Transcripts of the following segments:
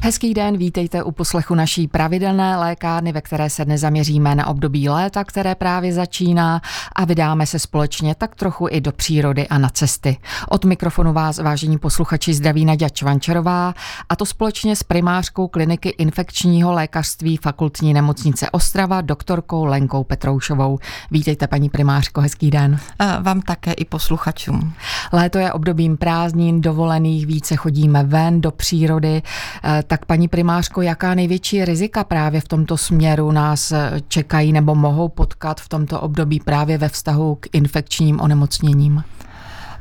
Hezký den, vítejte u poslechu naší pravidelné lékárny, ve které se dnes zaměříme na období léta, které právě začíná a vydáme se společně tak trochu i do přírody a na cesty. Od mikrofonu vás, vážení posluchači, zdraví Nadia Čvančerová a to společně s primářkou kliniky infekčního lékařství fakultní nemocnice Ostrava, doktorkou Lenkou Petroušovou. Vítejte, paní primářko, hezký den. Vám také i posluchačům. Léto je obdobím prázdnin, dovolených, více chodíme ven do přírody, tak paní primářko, jaká největší rizika právě v tomto směru nás čekají nebo mohou potkat v tomto období právě ve vztahu k infekčním onemocněním?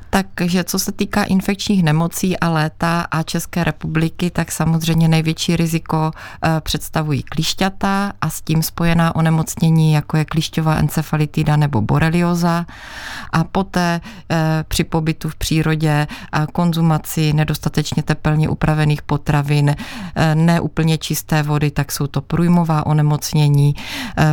Takže co se týká infekčních nemocí a léta a České republiky, tak samozřejmě největší riziko eh, představují klíšťata a s tím spojená onemocnění, jako je klíšťová encefalitida nebo borelioza. A poté eh, při pobytu v přírodě a konzumaci nedostatečně tepelně upravených potravin, eh, neúplně čisté vody, tak jsou to průjmová onemocnění,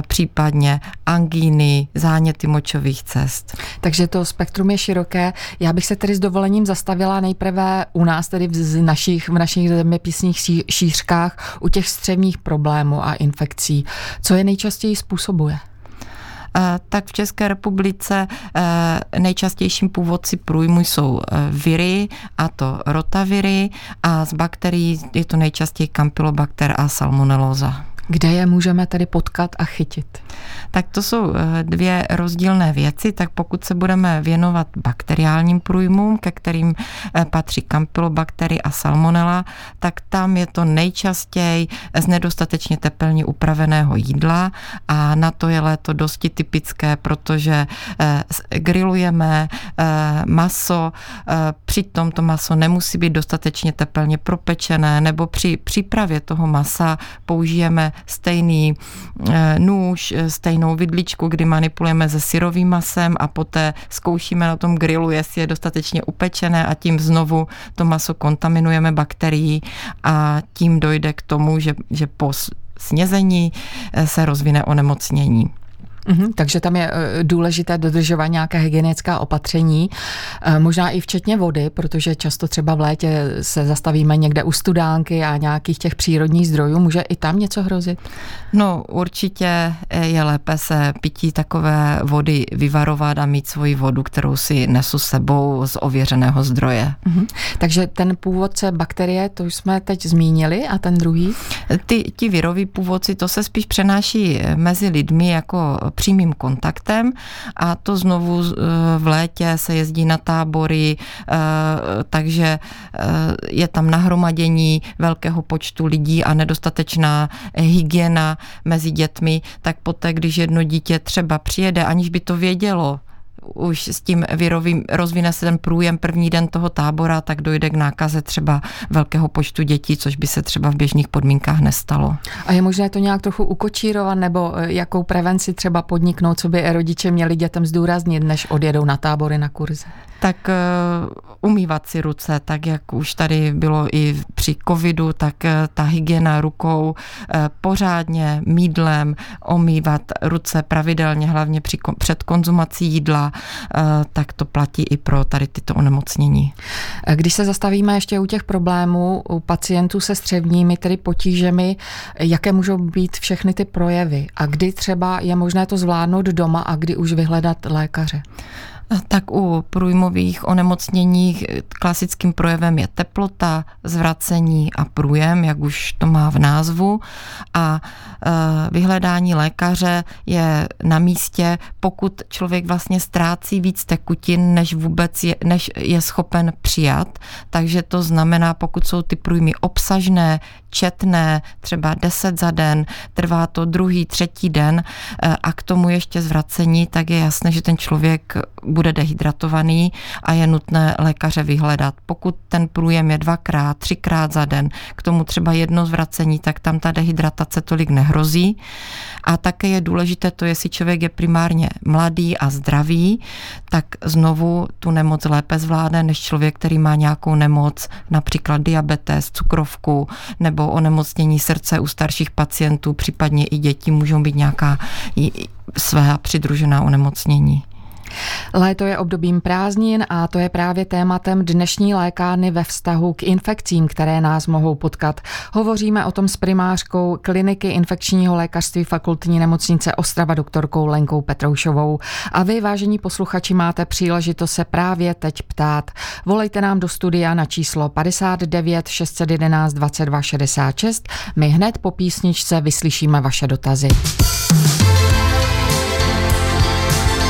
případně angíny, záněty močových cest. Takže to spektrum je široké. Já bych se tedy s dovolením zastavila nejprve u nás, tedy v našich, v našich zeměpisných šířkách, u těch střevních problémů a infekcí. Co je nejčastěji způsobuje? Eh, tak v České republice eh, nejčastějším původci průjmu jsou eh, viry, a to rotaviry, a z bakterií je to nejčastěji Campylobacter a salmonelloza. Kde je můžeme tedy potkat a chytit? Tak to jsou eh, dvě rozdílné věci, tak pokud se budeme věnovat bakteriálním průjmům, ke kterým eh, patří Campylobactery a Salmonella, tak tam je to nejčastěji z nedostatečně tepelně upraveného jídla a na to je léto dosti typické, protože eh, grillujeme maso, přitom to maso nemusí být dostatečně tepelně propečené, nebo při přípravě toho masa použijeme stejný eh, nůž, eh, stejnou vidličku, kdy manipulujeme se syrovým masem a poté zkoušíme na tom grilu, jestli je dostatečně upečené a tím znovu to maso kontaminujeme bakterií a tím dojde k tomu, že, že po snězení eh, se rozvine onemocnění. Mm-hmm, takže tam je eh, důležité dodržovat nějaké hygienická opatření, eh, možná i včetně vody, protože často třeba v létě se zastavíme někde u studánky a nějakých těch přírodních zdrojů. Může i tam něco hrozit? No určitě je lépe se pití takové vody vyvarovat a mít svoji vodu, kterou si nesu sebou z ověřeného zdroje. Mm-hmm. Takže ten původce bakterie, to už jsme teď zmínili, a ten druhý? Ty, ti viroví původci, to se spíš přenáší mezi lidmi jako přímým kontaktem a to znovu eh, v létě se jezdí na tábory, eh, takže eh, je tam nahromadění velkého počtu lidí a nedostatečná hygiena mezi dětmi, tak poté, když jedno dítě třeba přijede, aniž by to vědělo, už s tím virovým rozvine se ten průjem první den toho tábora, tak dojde k nákaze třeba velkého počtu dětí, což by se třeba v běžných podmínkách nestalo. A je možné to nějak trochu ukočírovat, nebo e, jakou prevenci třeba podniknout, co by rodiče měli dětem zdůraznit, než odjedou na tábory na kurze? tak uh, umývat si ruce, tak jak už tady bylo i při covidu, tak uh, ta hygiena rukou uh, pořádně mídlem, omývat ruce pravidelně, hlavně při, před konzumací jídla, tak to platí i pro tady tyto onemocnění. Když se zastavíme ještě u těch problémů u pacientů se střevními, tedy potížemi, jaké můžou být všechny ty projevy a kdy třeba je možné to zvládnout doma a kdy už vyhledat lékaře? Tak u průjmových onemocnění klasickým projevem je teplota, zvracení a průjem, jak už to má v názvu. A e, vyhledání lékaře je na místě, pokud člověk vlastně ztrácí víc tekutin, než vůbec je, než je schopen přijat. Takže to znamená, pokud jsou ty průjmy obsažné, četné, třeba 10 za den, trvá to druhý, třetí den e, a k tomu ještě zvracení, tak je jasné, že ten člověk bude dehydratovaný a je nutné lékaře vyhledat. Pokud ten průjem je dvakrát, třikrát za den, k tomu třeba jedno zvracení, tak tam ta dehydratace tolik nehrozí. A také je důležité to, jestli člověk je primárně mladý a zdravý, tak znovu tu nemoc lépe zvládne, než člověk, který má nějakou nemoc, například diabetes, cukrovku nebo onemocnění srdce u starších pacientů, případně i děti můžou být nějaká své přidružená onemocnění. Léto je obdobím prázdnin a to je právě tématem dnešní lékárny ve vztahu k infekcím, které nás mohou potkat. Hovoříme o tom s primářkou kliniky infekčního lékařství fakultní nemocnice Ostrava doktorkou Lenkou Petroušovou. A vy, vážení posluchači, máte příležitost se právě teď ptát. Volejte nám do studia na číslo 59 611 22 66. My hned po písničce vyslyšíme vaše dotazy.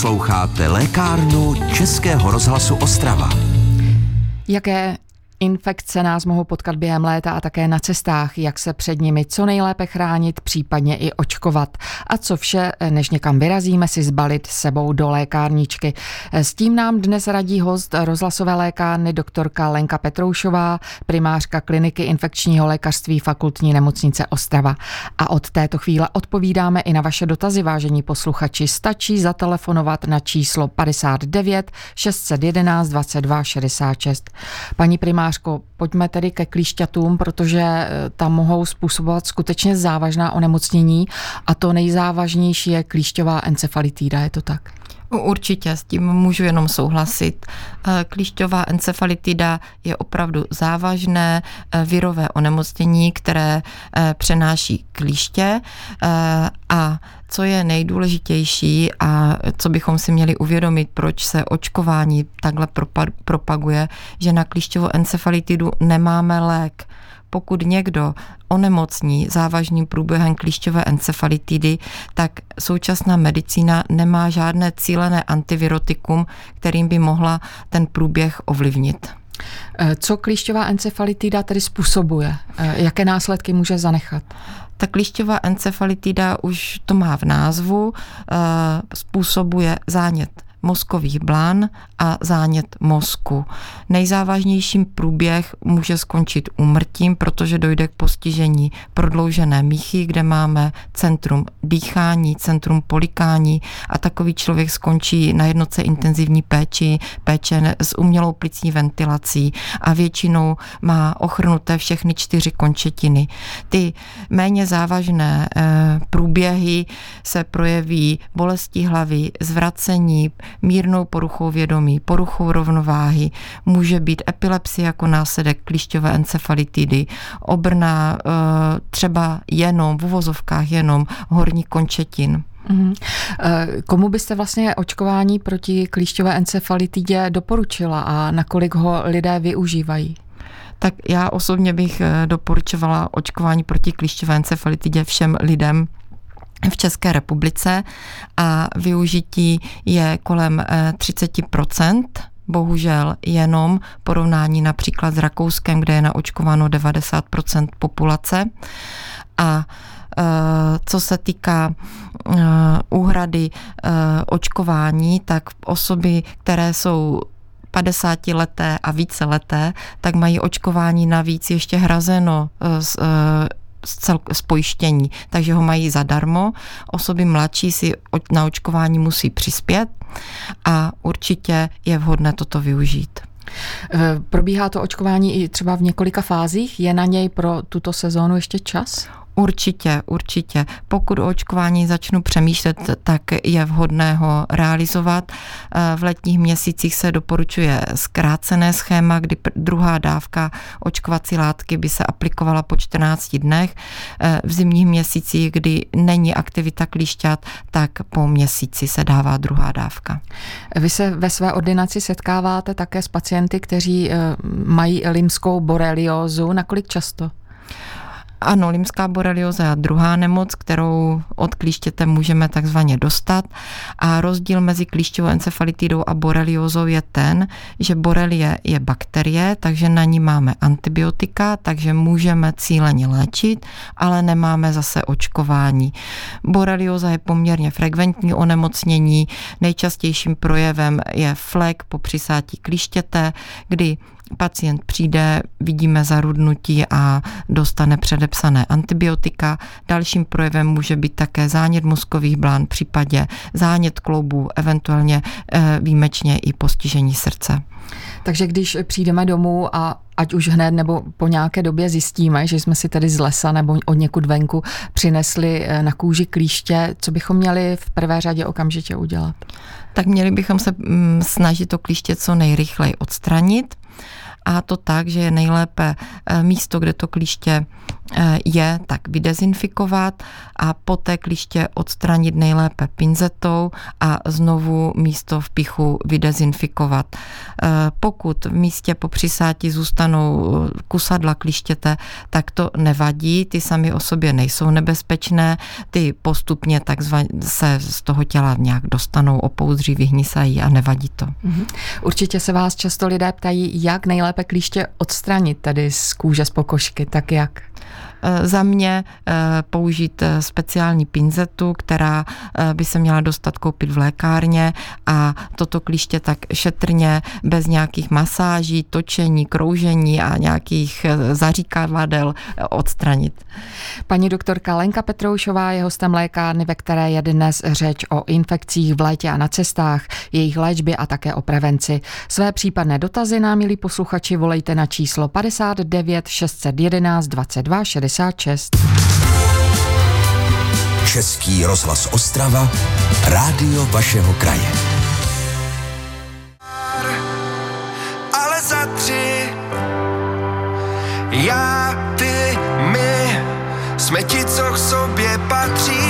Posloucháte lékárnu Českého rozhlasu Ostrava. Jaké Infekce nás mohou potkat během léta a také na cestách, jak se před nimi co nejlépe chránit, případně i očkovat. A co vše, než někam vyrazíme, si zbalit sebou do lékárničky. S tím nám dnes radí host rozhlasové lékárny doktorka Lenka Petroušová, primářka kliniky infekčního lékařství fakultní nemocnice Ostrava. A od této chvíle odpovídáme i na vaše dotazy, vážení posluchači. Stačí zatelefonovat na číslo 59 611 22 66. Paní primář Mářko, pojďme tedy ke klíšťatům, protože eh, tam mohou způsobovat skutečně závažná onemocnění a to nejzávažnější je klíšťová encefalitída, je to tak? Určitě, s tím můžu jenom souhlasit. Eh, klíšťová encefalitida je opravdu závažné eh, virové onemocnění, které přenáší klíště a co je nejdůležitější a co bychom si měli uvědomit, proč se očkování takhle propaguje, že na klíšťovou encefalitidu nemáme lék pokud někdo onemocní závažným průběhem klíšťové encefalitidy, tak současná medicína nemá žádné cílené antivirotikum, kterým by mohla ten průběh ovlivnit. Eh, co klíšťová encefalitida tedy způsobuje? Eh, jaké následky může zanechat? Ta klíšťová encefalitida už to má v názvu, eh, způsobuje zánět mozkových blán a zánět mozku. Nejzávažnějším průběh může skončit úmrtím, protože dojde k postižení prodloužené míchy, kde máme centrum dýchání, centrum polikání a takový člověk skončí na jednotce intenzivní péči, péče s umělou plicní ventilací a většinou má ochrnuté všechny čtyři končetiny. Ty méně závažné eh, průběhy se projeví bolesti hlavy, zvracení, mírnou poruchou vědomí, poruchou rovnováhy, může být epilepsie jako následek klíšťové encefalitidy, obrna eh, třeba jenom, v uvozovkách jenom horní končetin. Mhm. Eh, komu byste vlastně očkování proti klíšťové encefalitidě doporučila a nakolik ho lidé využívají? Tak já osobně bych eh, doporučovala očkování proti klíšťové encefalitidě všem lidem, v České republice a využití je kolem 30 eh, bohužel jenom porovnání například s Rakouskem, kde je naočkováno 90% populace. A eh, co se týká eh, úhrady očkování, tak osoby, které jsou 50 leté a více leté, tak mají očkování navíc ještě hrazeno z z, cel, z pojištění, takže ho mají zadarmo. Osoby mladší si na očkování musí přispět a určitě je vhodné toto využít. Eh, probíhá to očkování i třeba v několika fázích? Je na něj pro tuto sezónu ještě čas? Určitě, určitě. Pokud o očkování začnu přemýšlet, tak je vhodné ho realizovat. Eh, v letních měsících se doporučuje zkrácené schéma, kdy druhá dávka očkovací látky by se aplikovala po 14 dnech. Eh, v zimních měsících, kdy není aktivita klíšťat, tak po měsíci se dává druhá dávka. Vy se ve své ordinaci setkáváte také s pacienty, kteří eh, mají limskou boreliózu. Nakolik často? Ano, limská borelioza je druhá nemoc, kterou od klíštěte můžeme takzvaně dostat a rozdíl mezi klíšťovou encefalitidou a boreliozou je ten, že borelie je bakterie, takže na ní máme antibiotika, takže můžeme cíleně léčit, ale nemáme zase očkování. Borelioza je poměrně frekventní onemocnění, nejčastějším projevem je flek po přisátí klíštěte, kdy pacient přijde, vidíme zarudnutí a dostane předepsané antibiotika. Dalším projevem může být také zánět mozkových blán, případě zánět kloubů, eventuálně eh, výjimečně i postižení srdce. Takže když přijdeme domů a ať už hned nebo po nějaké době zjistíme, že jsme si tedy z lesa nebo od někud venku přinesli eh, na kůži klíště, co bychom měli v prvé řadě okamžitě udělat? Tak měli bychom se mm, snažit to klíště co nejrychleji odstranit a to tak, že je nejlépe eh, místo, kde to klíště je, tak vydezinfikovat a poté klíště odstranit nejlépe pinzetou a znovu místo v pichu vydezinfikovat. Eh, pokud v místě po přisáti zůstanou kusadla klíštěte, tak to nevadí, ty sami o sobě nejsou nebezpečné, ty postupně takzvaně se z toho těla nějak dostanou, opoudří, vyhnisají a nevadí to. Mhm. Určitě se vás často lidé ptají, jak nejlépe lépe klíště odstranit tady z kůže z pokožky, tak jak? Eh, za mě eh, použít eh, speciální pinzetu, která by se měla dostat koupit v lékárně a toto klíště tak šetrně, bez nějakých masáží, točení, kroužení a nějakých zaříkavadel odstranit. Paní doktorka Lenka Petroušová je hostem lékárny, ve které je dnes řeč o infekcích v létě a na cestách, jejich léčbě a také o prevenci. Své případné dotazy nám, milí posluchači, volejte na číslo 59 611 22 60 66. Český rozhlas Ostrava, rádio vašeho kraje. Ale za tři, já, ty, my, jsme ti, co k sobě patří,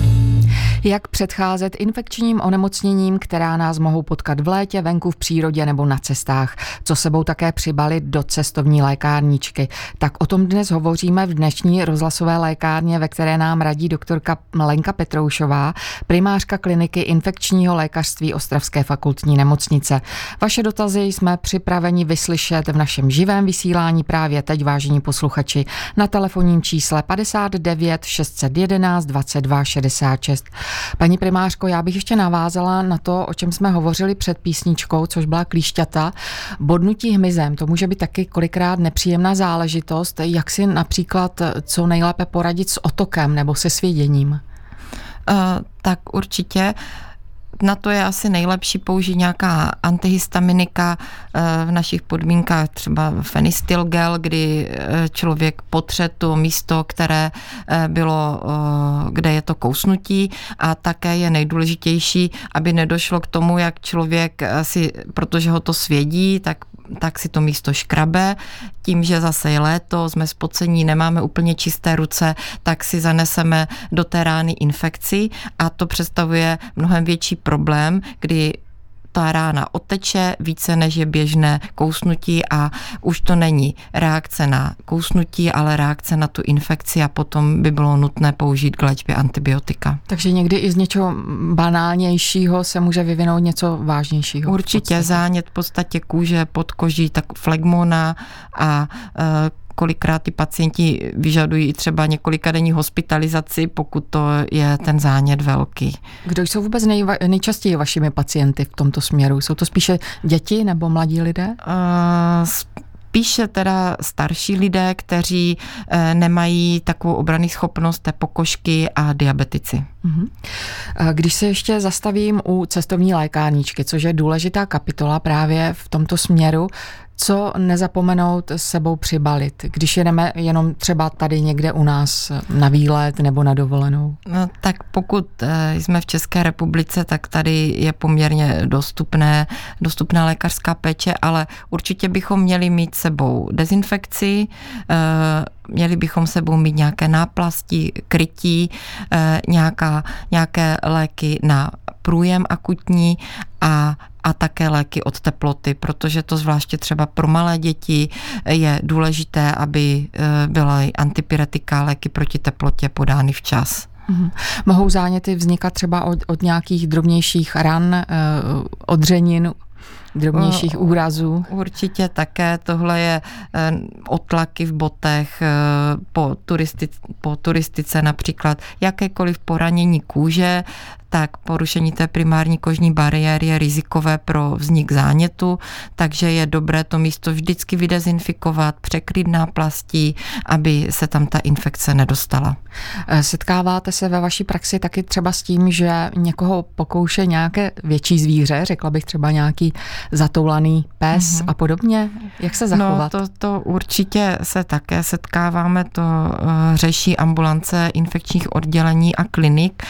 Jak předcházet infekčním onemocněním, která nás mohou potkat v létě, venku v přírodě nebo na cestách, co sebou také přibalit do cestovní lékárničky. Tak o tom dnes hovoříme v dnešní rozhlasové lékárně, ve které nám radí doktorka Lenka Petroušová, primářka kliniky infekčního lékařství Ostravské fakultní nemocnice. Vaše dotazy jsme připraveni vyslyšet v našem živém vysílání právě teď, vážení posluchači, na telefonním čísle 59 611 22 66. Paní primářko, já bych ještě navázala na to, o čem jsme hovořili před písničkou, což byla klíšťata. Bodnutí hmyzem, to může být taky kolikrát nepříjemná záležitost. Jak si například co nejlépe poradit s otokem nebo se svěděním? Uh, tak určitě. Uh, na to je asi nejlepší použít nějaká antihistaminika eh, v našich podmínkách, třeba fenistilgel, kdy eh, člověk potře to místo, které eh, bylo, kde je to kousnutí. A také je nejdůležitější, aby nedošlo k tomu, jak člověk si, protože ho to svědí, tak tak si to místo škrabe. Tím, že zase je léto, jsme spocení, nemáme úplně čisté ruce, tak si zaneseme do té rány infekci a to představuje mnohem větší problém, kdy ta rána oteče více než je běžné kousnutí a už to není reakce na kousnutí, ale reakce na tu infekci a potom by bylo nutné použít k léčbě antibiotika. Takže někdy i z něčeho banálnějšího se může vyvinout něco vážnějšího. Určitě zánět v podstatě kůže, podkoží, tak flegmona a e, kolikrát ty pacienti vyžadují třeba několika denní hospitalizaci, pokud to je ten zánět velký. Kdo jsou vůbec nejva, nejčastěji vašimi pacienty v tomto směru? Jsou to spíše děti nebo mladí lidé? Uh, spíše teda starší lidé, kteří eh, nemají takovou obrany schopnost té pokožky a diabetici. Mhm. Když se ještě zastavím u cestovní lékárničky, což je důležitá kapitola právě v tomto směru, Co nezapomenout s sebou přibalit, když jedeme jenom třeba tady někde u nás na výlet nebo na dovolenou? No, tak pokud eh, jsme v České republice, tak tady je poměrně dostupné, dostupná lékařská péče, ale určitě bychom měli mít sebou dezinfekci, eh, měli bychom sebou mít nějaké náplasti, krytí, eh, nějaká, nějaké léky na průjem akutní a a také léky od teploty, protože to zvláště třeba pro malé děti je důležité, aby eh, byly antipyretika léky proti teplotě podány včas. Mm-hmm. Mohou záněty vznikat třeba od, od nějakých drobnějších ran, eh, odřenin, drobnějších úrazů. Určitě také. Tohle je eh, otlaky v botech po, turistic, po turistice například. Jakékoliv poranění kůže, tak porušení té primární kožní bariéry je rizikové pro vznik zánětu, takže je dobré to místo vždycky vydezinfikovat, překrýt náplastí, aby se tam ta infekce nedostala. Eh, setkáváte se ve vaší praxi taky třeba s tím, že někoho pokouše nějaké větší zvíře, řekla bych třeba nějaký zatoulaný pes mm-hmm. a podobně? Jak se zachovat? No, to, to určitě se také setkáváme, to uh, řeší ambulance infekčních oddělení a klinik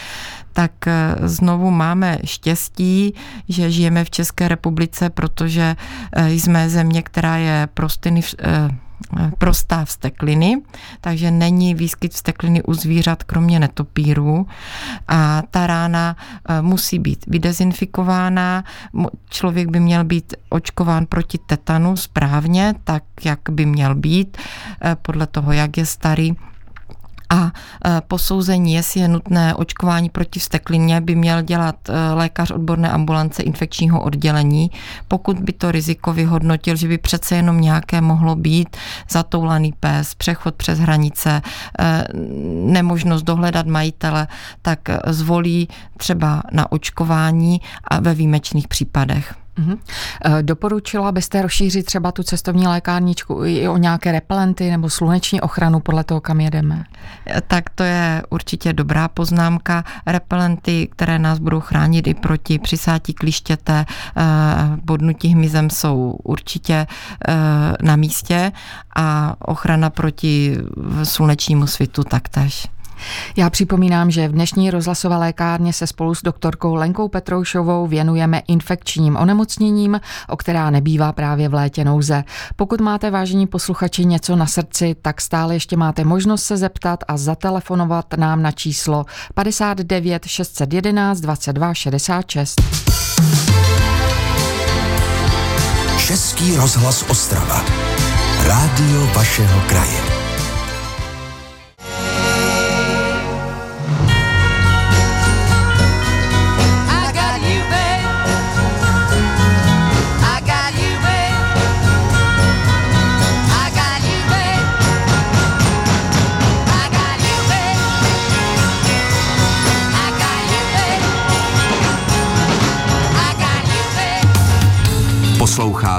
tak eh, znovu máme štěstí, že žijeme v České republice, protože eh, jsme země, která je prostiny eh, prostá vstekliny, takže není výskyt vstekliny u zvířat kromě netopírů. A ta rána musí být vydezinfikována, člověk by měl být očkován proti tetanu správně, tak jak by měl být, podle toho, jak je starý a e, posouzení, jestli je nutné očkování proti vsteklině, by měl dělat e, lékař odborné ambulance infekčního oddělení. Pokud by to riziko vyhodnotil, že by přece jenom nějaké mohlo být, zatoulaný pes, přechod přes hranice, e, nemožnost dohledat majitele, tak zvolí třeba na očkování a ve výjimečných případech. Uh-huh. Doporučila byste rozšířit třeba tu cestovní lékárničku i o nějaké repelenty nebo sluneční ochranu podle toho, kam jedeme? Eh, tak to je určitě dobrá poznámka. Repelenty, které nás budou chránit i proti přisátí klištěte, eh, bodnutí hmyzem jsou určitě na místě a ochrana proti slunečnímu svitu taktéž. Já připomínám, že v dnešní rozhlasové lékárně se spolu s doktorkou Lenkou Petroušovou věnujeme infekčním onemocněním, o která nebývá právě v létě nouze. Pokud máte, vážení posluchači, něco na srdci, tak stále ještě máte možnost se zeptat a zatelefonovat nám na číslo 59 611 22 66. Český rozhlas Ostrava. Rádio vašeho kraje.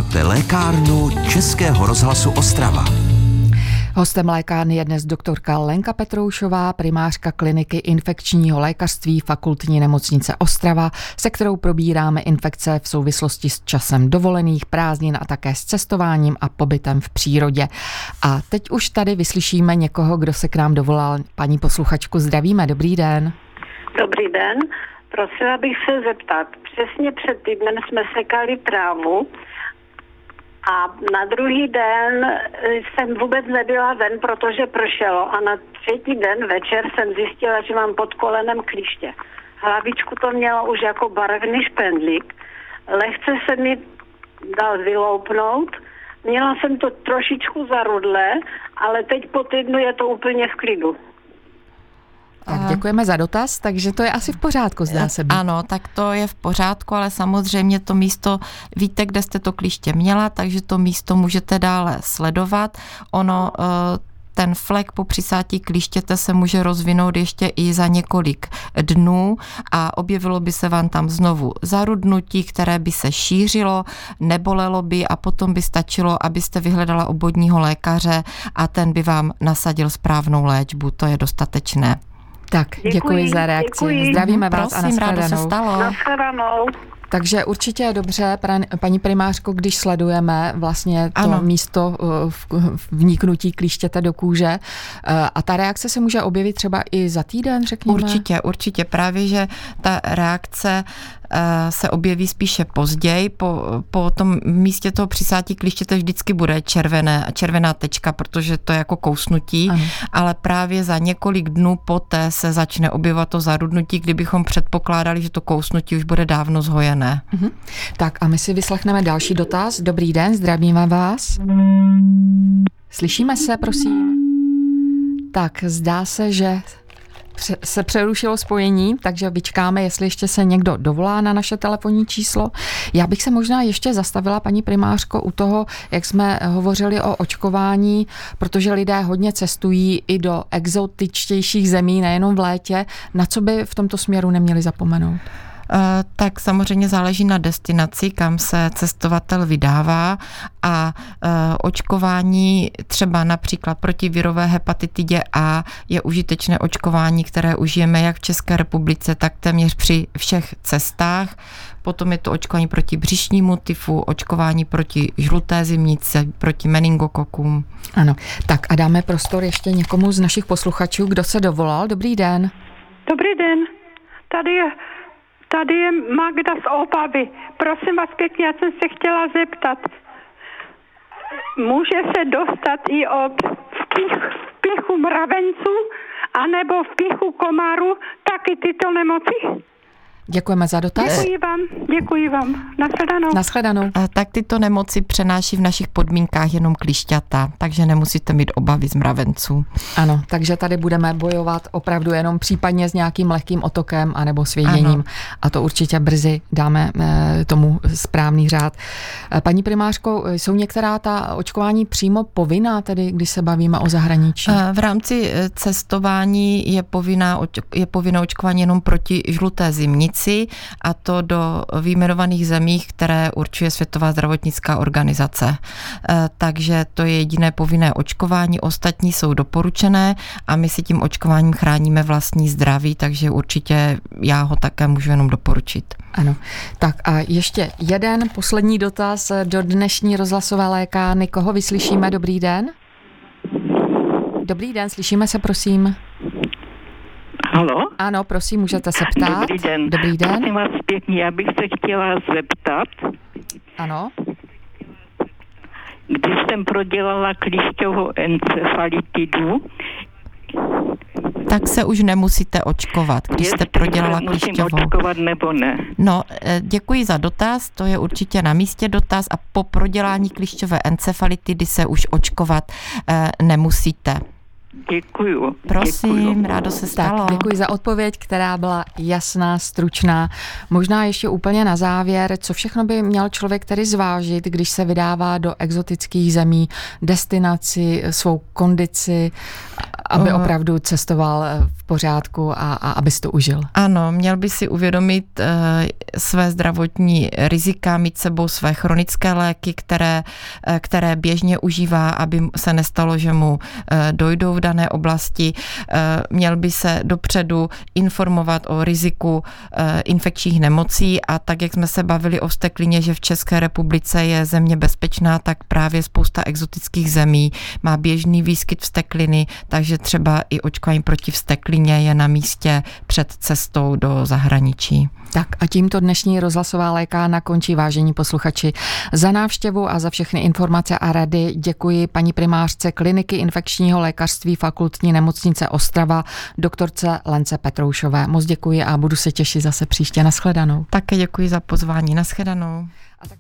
Posloucháte lékárnu Českého rozhlasu Ostrava. Hostem lékárny je dnes doktorka Lenka Petroušová, primářka kliniky infekčního lékařství fakultní nemocnice Ostrava, se kterou probíráme infekce v souvislosti s časem dovolených, prázdnin a také s cestováním a pobytem v přírodě. A teď už tady vyslyšíme někoho, kdo se k nám dovolal. Paní posluchačku, zdravíme, dobrý den. Dobrý den. Prosila bych se zeptat, přesně před týdnem jsme sekali trávu a na druhý den jsem vůbec nebyla ven, protože pršelo a na třetí den večer jsem zjistila, že mám pod kolenem klíště. Hlavičku to mělo už jako barevný špendlík. Lehce se mi dal vyloupnout. Měla jsem to trošičku zarudlé, ale teď po týdnu je to úplně v klidu. Tak děkujeme za dotaz, takže to je asi v pořádku, zdá se být. Ano, tak to je v pořádku, ale samozřejmě to místo, víte, kde jste to klíště měla, takže to místo můžete dále sledovat. Ono eh, ten flek po přisátí klíštěte se může rozvinout ještě i za několik dnů a objevilo by se vám tam znovu zarudnutí, které by se šířilo, nebolelo by a potom by stačilo, abyste vyhledala obodního lékaře a ten by vám nasadil správnou léčbu. To je dostatečné. Tak, děkuji, děkuji za reakci. Děkuji. Zdravíme vás Prosím, a se stalo. Takže určitě je dobře, paní primářko, když sledujeme vlastně to ano. místo uh, vniknutí klíštěte do kůže uh, a ta reakce se může objevit třeba i za týden, řekněme? Určitě, určitě. Právě, že ta reakce se objeví spíše později. Po, po tom místě toho přisátí klíštěte vždycky bude červené, červená tečka, protože to je jako kousnutí, ano. ale právě za několik dnů poté se začne objevovat to zarudnutí, kdybychom předpokládali, že to kousnutí už bude dávno zhojené. Uh-huh. Tak a my si vyslechneme další dotaz. Dobrý den, zdravíme vás. Slyšíme se, prosím. Tak, zdá se, že se přerušilo spojení, takže vyčkáme, jestli ještě se někdo dovolá na naše telefonní číslo. Já bych se možná ještě zastavila, paní primářko, u toho, jak jsme hovořili o očkování, protože lidé hodně cestují i do exotičtějších zemí, nejenom v létě. Na co by v tomto směru neměli zapomenout? Eh, tak samozřejmě záleží na destinaci, kam se cestovatel vydává a eh, očkování třeba například proti virové hepatitidě A je užitečné očkování, které užijeme jak v České republice, tak téměř při všech cestách. Potom je to očkování proti břišnímu tyfu, očkování proti žluté zimnice, proti meningokokům. Ano, tak a dáme prostor ještě někomu z našich posluchačů, kdo se dovolal. Dobrý den. Dobrý den. Tady je Tady je Magda z Opavy. Prosím vás pěkně, já jsem se chtěla zeptat. Může se dostat i od vpich, vpichu mravenců anebo vpichu komáru taky tyto nemoci? Děkujeme za dotaz. Děkuji vám, děkuji vám. Nashledanou. Nashledanou. Tak tyto nemoci přenáší v našich podmínkách jenom klišťata, takže nemusíte mít obavy z mravenců. Ano, takže tady budeme bojovat opravdu jenom případně s nějakým lehkým otokem anebo svěděním. Ano. A to určitě brzy dáme eh, tomu správný řád. Eh, paní primářko, jsou některá ta očkování přímo povinná, tedy když se bavíme o zahraničí? Eh, v rámci cestování je povinná, je povinné očkování jenom proti žluté zimnici hranici a to do výjmenovaných zemí, které určuje Světová zdravotnická organizace. E, takže to je jediné povinné očkování, ostatní jsou doporučené a my si tím očkováním chráníme vlastní zdraví, takže určitě já ho také můžu jenom doporučit. Ano. Tak a ještě jeden poslední dotaz do dnešní rozhlasové lékárny. Koho vyslyšíme? Dobrý den. Dobrý den, slyšíme se, prosím. Halo? Ano, prosím, můžete se ptát. Dobrý den. Dobrý den. Prosím vás pěkně, já bych se chtěla zeptat. Ano. Když jsem prodělala klíšťovou encefalitidu, tak se už nemusíte očkovat, když jste prodělala klíšťovou. očkovat nebo ne? No, eh, děkuji za dotaz, to je určitě na místě dotaz a po prodělání klíšťové encefalitidy se už očkovat eh, nemusíte. Děkuju. Prosím, děkuju. rádo se stalo. Tak, děkuji za odpověď, která byla jasná, stručná. Možná ještě úplně na závěr, co všechno by měl člověk tedy zvážit, když se vydává do exotických zemí, destinaci, svou kondici, aby opravdu cestoval v pořádku a, a aby si to užil. Ano, měl by si uvědomit uh, své zdravotní rizika, mít sebou své chronické léky, které, uh, které běžně užívá, aby se nestalo, že mu uh, dojdou v dané oblasti. Uh, měl by se dopředu informovat o riziku uh, infekčních nemocí a tak, jak jsme se bavili o steklině, že v České republice je země bezpečná, tak právě spousta exotických zemí má běžný výskyt vstekliny, takže třeba i očkování proti vsteklině je na místě před cestou do zahraničí. Tak a tímto dnešní rozhlasová lékárna končí, vážení posluchači. Za návštěvu a za všechny informace a rady děkuji paní primářce kliniky infekčního lékařství fakultní nemocnice Ostrava, doktorce Lence Petroušové. Moc děkuji a budu se těšit zase příště. Naschledanou. Také děkuji za pozvání. Naschledanou.